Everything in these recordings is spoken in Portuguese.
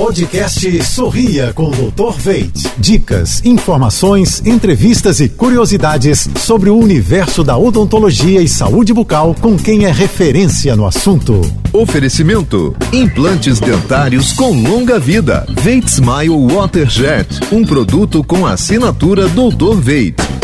Podcast Sorria com o Dr. Veit. Dicas, informações, entrevistas e curiosidades sobre o universo da odontologia e saúde bucal com quem é referência no assunto. Oferecimento: implantes dentários com longa vida. Veit Smile Waterjet, um produto com assinatura Dr. Veit.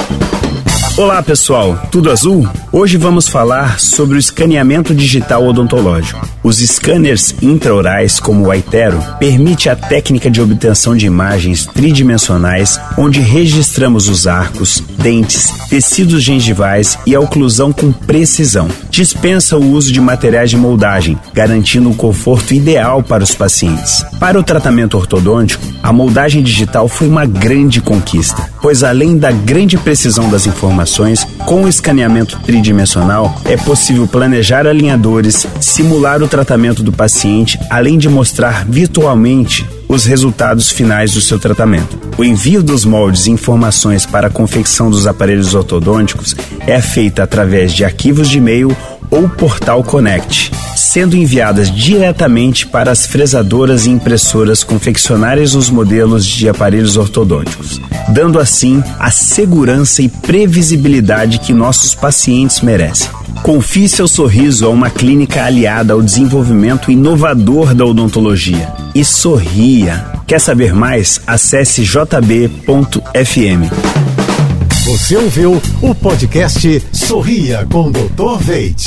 Olá pessoal, tudo azul? Hoje vamos falar sobre o escaneamento digital odontológico. Os scanners intraorais, como o Aitero, permite a técnica de obtenção de imagens tridimensionais, onde registramos os arcos, dentes, tecidos gengivais e a oclusão com precisão. Dispensa o uso de materiais de moldagem, garantindo um conforto ideal para os pacientes. Para o tratamento ortodôntico, a moldagem digital foi uma grande conquista, pois além da grande precisão das informações, com o escaneamento tridimensional é possível planejar alinhadores, simular o tratamento do paciente, além de mostrar virtualmente os resultados finais do seu tratamento. O envio dos moldes e informações para a confecção dos aparelhos ortodônticos é feita através de arquivos de e-mail ou portal Connect, sendo enviadas diretamente para as fresadoras e impressoras confeccionárias os modelos de aparelhos ortodônticos, dando assim a segurança e previsibilidade que nossos pacientes merecem. Confie seu sorriso a uma clínica aliada ao desenvolvimento inovador da odontologia. E sorria. Quer saber mais? Acesse jb.fm. Você ouviu o podcast Sorria com Dr. Veit.